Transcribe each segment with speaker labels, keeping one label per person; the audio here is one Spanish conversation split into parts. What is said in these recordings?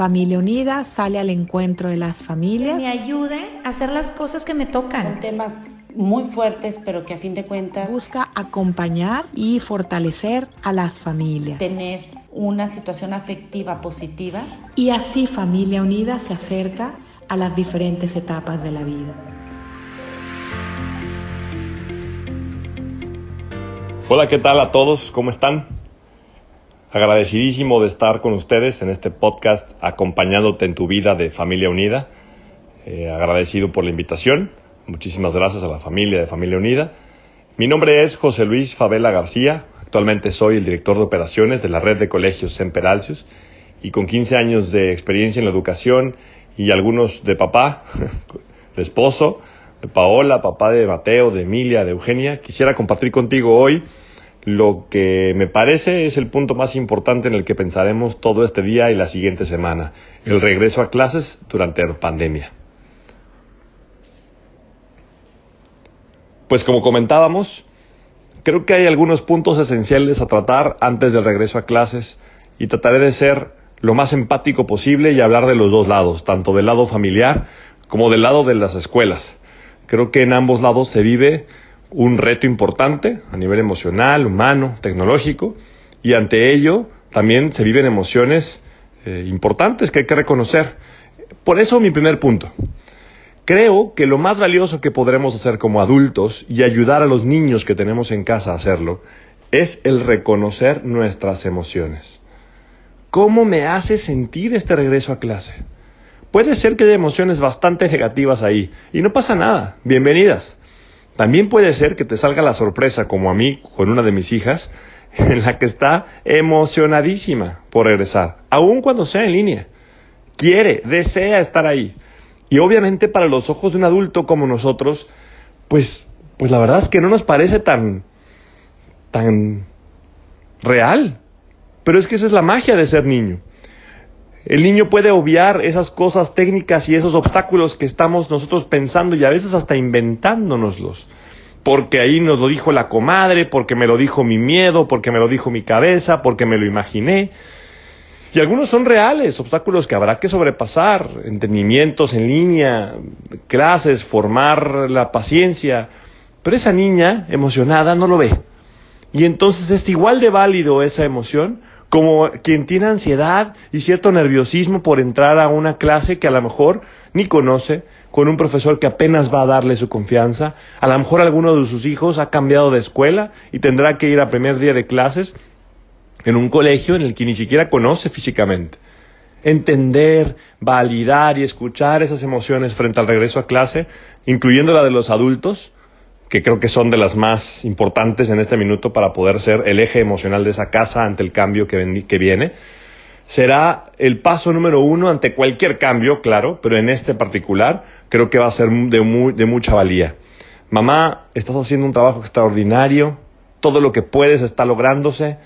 Speaker 1: Familia Unida sale al encuentro de las familias.
Speaker 2: Que me ayude a hacer las cosas que me tocan.
Speaker 3: Son temas muy fuertes, pero que a fin de cuentas
Speaker 1: busca acompañar y fortalecer a las familias.
Speaker 3: Tener una situación afectiva positiva.
Speaker 1: Y así Familia Unida se acerca a las diferentes etapas de la vida.
Speaker 4: Hola, ¿qué tal a todos? ¿Cómo están? Agradecidísimo de estar con ustedes en este podcast acompañándote en tu vida de Familia Unida. Eh, agradecido por la invitación. Muchísimas gracias a la familia de Familia Unida. Mi nombre es José Luis Favela García. Actualmente soy el director de operaciones de la red de colegios Semperalcius y con 15 años de experiencia en la educación y algunos de papá, de esposo, de Paola, papá de Mateo, de Emilia, de Eugenia, quisiera compartir contigo hoy lo que me parece es el punto más importante en el que pensaremos todo este día y la siguiente semana, el regreso a clases durante la pandemia. Pues como comentábamos, creo que hay algunos puntos esenciales a tratar antes del regreso a clases y trataré de ser lo más empático posible y hablar de los dos lados, tanto del lado familiar como del lado de las escuelas. Creo que en ambos lados se vive un reto importante a nivel emocional, humano, tecnológico, y ante ello también se viven emociones eh, importantes que hay que reconocer. Por eso mi primer punto. Creo que lo más valioso que podremos hacer como adultos y ayudar a los niños que tenemos en casa a hacerlo es el reconocer nuestras emociones. ¿Cómo me hace sentir este regreso a clase? Puede ser que haya emociones bastante negativas ahí y no pasa nada, bienvenidas. También puede ser que te salga la sorpresa, como a mí con una de mis hijas, en la que está emocionadísima por regresar, aun cuando sea en línea. Quiere, desea estar ahí. Y obviamente para los ojos de un adulto como nosotros, pues, pues la verdad es que no nos parece tan, tan real. Pero es que esa es la magia de ser niño. El niño puede obviar esas cosas técnicas y esos obstáculos que estamos nosotros pensando y a veces hasta inventándonoslos. Porque ahí nos lo dijo la comadre, porque me lo dijo mi miedo, porque me lo dijo mi cabeza, porque me lo imaginé. Y algunos son reales, obstáculos que habrá que sobrepasar, entendimientos en línea, clases, formar la paciencia. Pero esa niña emocionada no lo ve. Y entonces es igual de válido esa emoción como quien tiene ansiedad y cierto nerviosismo por entrar a una clase que a lo mejor ni conoce, con un profesor que apenas va a darle su confianza, a lo mejor alguno de sus hijos ha cambiado de escuela y tendrá que ir a primer día de clases en un colegio en el que ni siquiera conoce físicamente. Entender, validar y escuchar esas emociones frente al regreso a clase, incluyendo la de los adultos, que creo que son de las más importantes en este minuto para poder ser el eje emocional de esa casa ante el cambio que, que viene, será el paso número uno ante cualquier cambio, claro, pero en este particular creo que va a ser de, de mucha valía. Mamá, estás haciendo un trabajo extraordinario, todo lo que puedes está lográndose.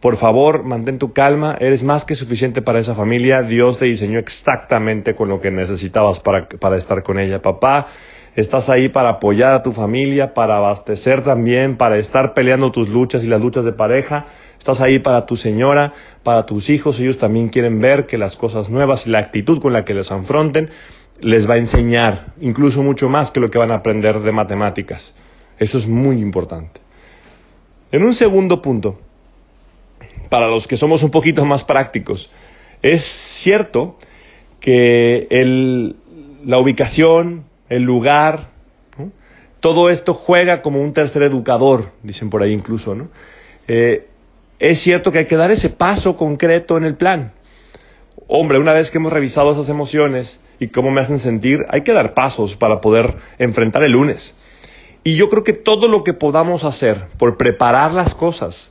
Speaker 4: Por favor, mantén tu calma, eres más que suficiente para esa familia. Dios te diseñó exactamente con lo que necesitabas para, para estar con ella. Papá, Estás ahí para apoyar a tu familia, para abastecer también, para estar peleando tus luchas y las luchas de pareja. Estás ahí para tu señora, para tus hijos. Ellos también quieren ver que las cosas nuevas y la actitud con la que les afronten les va a enseñar, incluso mucho más que lo que van a aprender de matemáticas. Eso es muy importante. En un segundo punto, para los que somos un poquito más prácticos, es cierto que el, la ubicación, el lugar, todo esto juega como un tercer educador, dicen por ahí incluso, ¿no? Eh, es cierto que hay que dar ese paso concreto en el plan. Hombre, una vez que hemos revisado esas emociones y cómo me hacen sentir, hay que dar pasos para poder enfrentar el lunes. Y yo creo que todo lo que podamos hacer por preparar las cosas,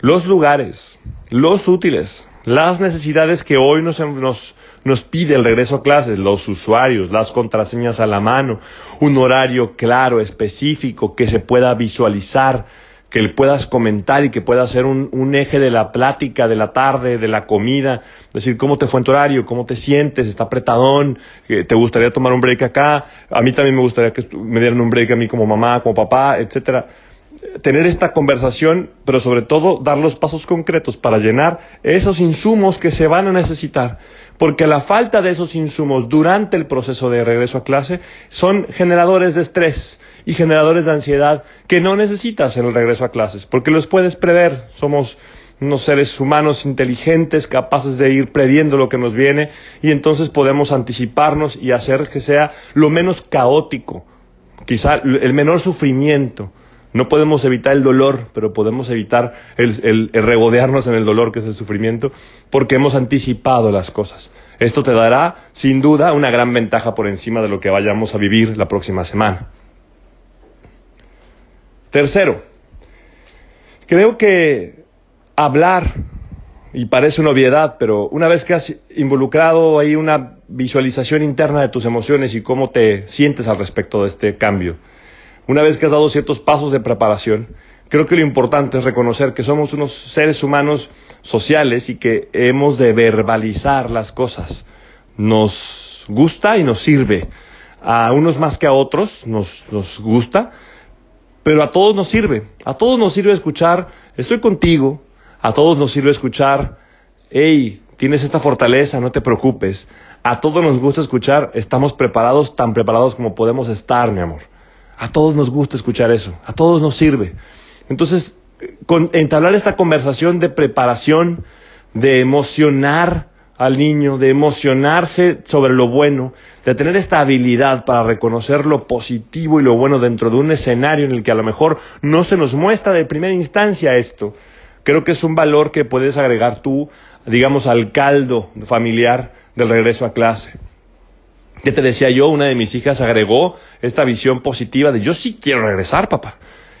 Speaker 4: los lugares, los útiles, las necesidades que hoy nos, nos, nos pide el regreso a clases, los usuarios, las contraseñas a la mano, un horario claro, específico, que se pueda visualizar, que le puedas comentar y que pueda ser un, un, eje de la plática, de la tarde, de la comida, decir cómo te fue en tu horario, cómo te sientes, está apretadón, te gustaría tomar un break acá, a mí también me gustaría que me dieran un break a mí como mamá, como papá, etcétera. Tener esta conversación, pero sobre todo dar los pasos concretos para llenar esos insumos que se van a necesitar. Porque la falta de esos insumos durante el proceso de regreso a clase son generadores de estrés y generadores de ansiedad que no necesitas en el regreso a clases, porque los puedes prever. Somos unos seres humanos inteligentes, capaces de ir previendo lo que nos viene y entonces podemos anticiparnos y hacer que sea lo menos caótico, quizá el menor sufrimiento. No podemos evitar el dolor, pero podemos evitar el, regodearnos en el dolor que es el sufrimiento, porque hemos anticipado las cosas. Esto te dará, sin duda, una gran ventaja por encima de lo que vayamos a vivir la próxima semana. Tercero, creo que hablar, y parece una obviedad, pero una vez que has involucrado ahí una visualización interna de tus emociones y cómo te sientes al respecto de este cambio, una vez que has dado ciertos pasos de preparación, creo que lo importante es reconocer que somos unos seres humanos sociales y que hemos de verbalizar las cosas. Nos gusta y nos sirve. A unos más que a otros nos, nos gusta, pero a todos nos sirve. A todos nos sirve escuchar, estoy contigo, a todos nos sirve escuchar, hey, tienes esta fortaleza, no te preocupes. A todos nos gusta escuchar, estamos preparados, tan preparados como podemos estar, mi amor. A todos nos gusta escuchar eso, a todos nos sirve. Entonces, con, entablar esta conversación de preparación, de emocionar al niño, de emocionarse sobre lo bueno, de tener esta habilidad para reconocer lo positivo y lo bueno dentro de un escenario en el que a lo mejor no se nos muestra de primera instancia esto, creo que es un valor que puedes agregar tú, digamos, al caldo familiar del regreso a clase. Ya te decía yo, una de mis hijas agregó esta visión positiva de yo sí quiero regresar, papá.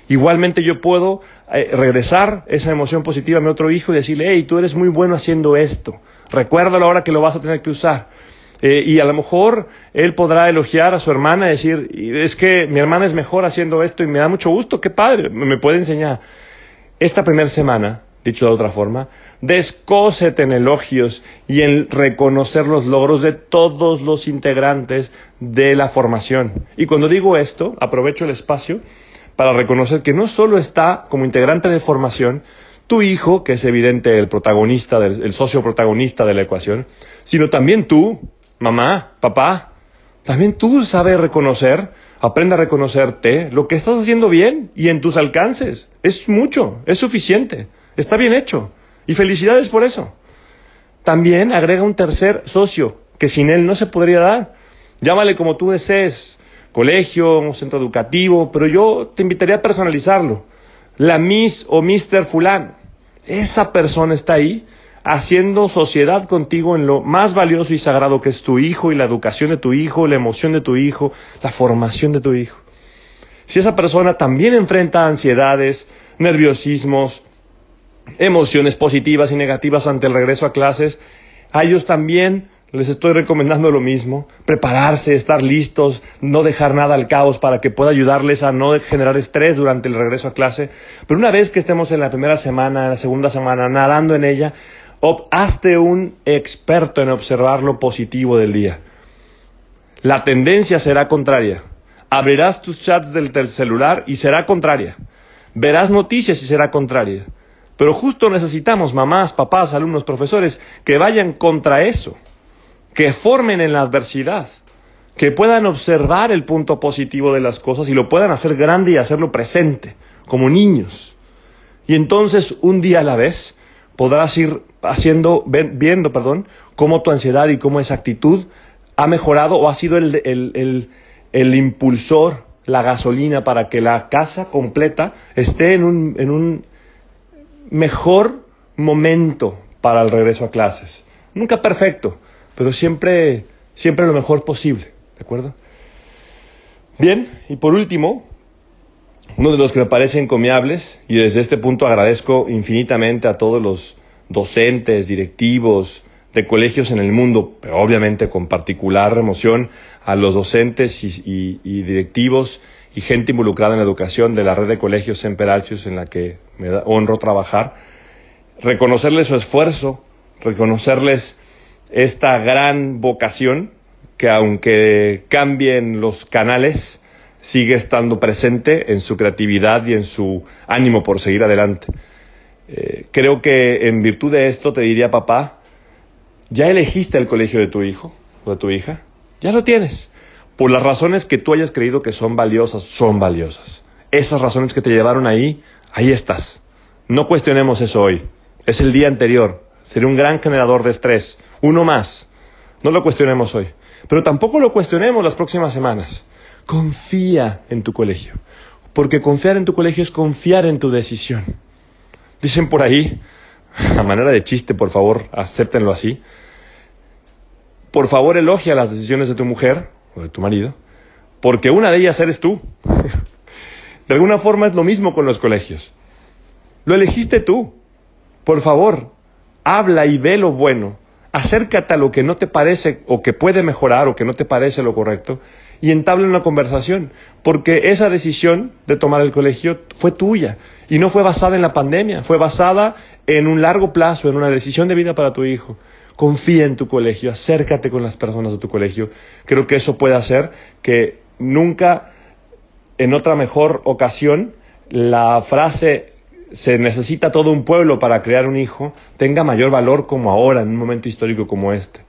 Speaker 4: Igualmente yo puedo eh, regresar esa emoción positiva a mi otro hijo y decirle, hey, tú eres muy bueno haciendo esto. Recuérdalo ahora que lo vas a tener que usar. Eh, y a lo mejor él podrá elogiar a su hermana y decir, es que mi hermana es mejor haciendo esto y me da mucho gusto, qué padre, me puede enseñar esta primera semana, dicho de otra forma, descósete en elogios y en reconocer los logros de todos los integrantes de la formación. Y cuando digo esto, aprovecho el espacio para reconocer que no solo está como integrante de formación tu hijo, que es evidente el protagonista, el socio protagonista de la ecuación, sino también tú, mamá, papá, también tú sabes reconocer Aprende a reconocerte lo que estás haciendo bien y en tus alcances. Es mucho, es suficiente, está bien hecho. Y felicidades por eso. También agrega un tercer socio, que sin él no se podría dar. Llámale como tú desees, colegio, centro educativo, pero yo te invitaría a personalizarlo. La Miss o Mister Fulán. Esa persona está ahí haciendo sociedad contigo en lo más valioso y sagrado que es tu hijo y la educación de tu hijo, la emoción de tu hijo, la formación de tu hijo. Si esa persona también enfrenta ansiedades, nerviosismos, emociones positivas y negativas ante el regreso a clases, a ellos también les estoy recomendando lo mismo, prepararse, estar listos, no dejar nada al caos para que pueda ayudarles a no generar estrés durante el regreso a clase. Pero una vez que estemos en la primera semana, en la segunda semana, nadando en ella, hazte un experto en observar lo positivo del día. La tendencia será contraria. Abrirás tus chats del celular y será contraria. Verás noticias y será contraria. Pero justo necesitamos mamás, papás, alumnos, profesores que vayan contra eso, que formen en la adversidad, que puedan observar el punto positivo de las cosas y lo puedan hacer grande y hacerlo presente, como niños. Y entonces, un día a la vez, podrás ir haciendo, viendo, perdón, cómo tu ansiedad y cómo esa actitud ha mejorado o ha sido el, el, el, impulsor, la gasolina para que la casa completa esté en un, en un mejor momento para el regreso a clases. Nunca perfecto, pero siempre, siempre lo mejor posible, ¿de acuerdo? Bien, y por último, uno de los que me parece encomiables, y desde este punto agradezco infinitamente a todos los docentes, directivos de colegios en el mundo, pero obviamente con particular emoción a los docentes y, directivos y gente involucrada en la educación de la red de colegios Semperalcius en la que me honro trabajar, reconocerles su esfuerzo, reconocerles esta gran vocación que aunque cambien los canales, sigue estando presente en su creatividad y en su ánimo por seguir adelante. Eh, creo que en virtud de esto te diría, papá, ya elegiste el colegio de tu hijo o de tu hija, ya lo tienes. Por las razones que tú hayas creído que son valiosas, son valiosas. Esas razones que te llevaron ahí, ahí estás. No cuestionemos eso hoy. Es el día anterior. Sería un gran generador de estrés. Uno más. No lo cuestionemos hoy. Pero tampoco lo cuestionemos las próximas semanas. Confía en tu colegio. Porque confiar en tu colegio es confiar en tu decisión. Dicen por ahí, a manera de chiste, por favor, acéptenlo así. Por favor, elogia las decisiones de tu mujer o de tu marido, porque una de ellas eres tú. De alguna forma es lo mismo con los colegios. Lo elegiste tú. Por favor, habla y ve lo bueno. Acércate a lo que no te parece o que puede mejorar o que no te parece lo correcto y entabla una conversación, porque esa decisión de tomar el colegio fue tuya y no fue basada en la pandemia, fue basada en un largo plazo, en una decisión de vida para tu hijo. Confía en tu colegio, acércate con las personas de tu colegio. Creo que eso puede hacer que nunca en otra mejor ocasión la frase se necesita todo un pueblo para crear un hijo tenga mayor valor como ahora, en un momento histórico como este.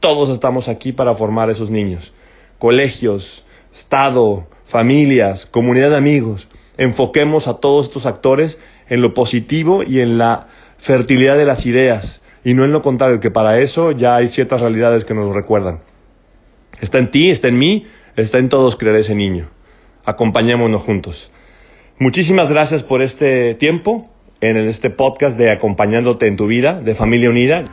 Speaker 4: Todos estamos aquí para formar esos niños. Colegios, Estado, familias, comunidad de amigos. Enfoquemos a todos estos actores en lo positivo y en la fertilidad de las ideas y no en lo contrario, que para eso ya hay ciertas realidades que nos recuerdan. Está en ti, está en mí, está en todos crear ese niño. Acompañémonos juntos. Muchísimas gracias por este tiempo en este podcast de Acompañándote en tu vida, de Familia Unida.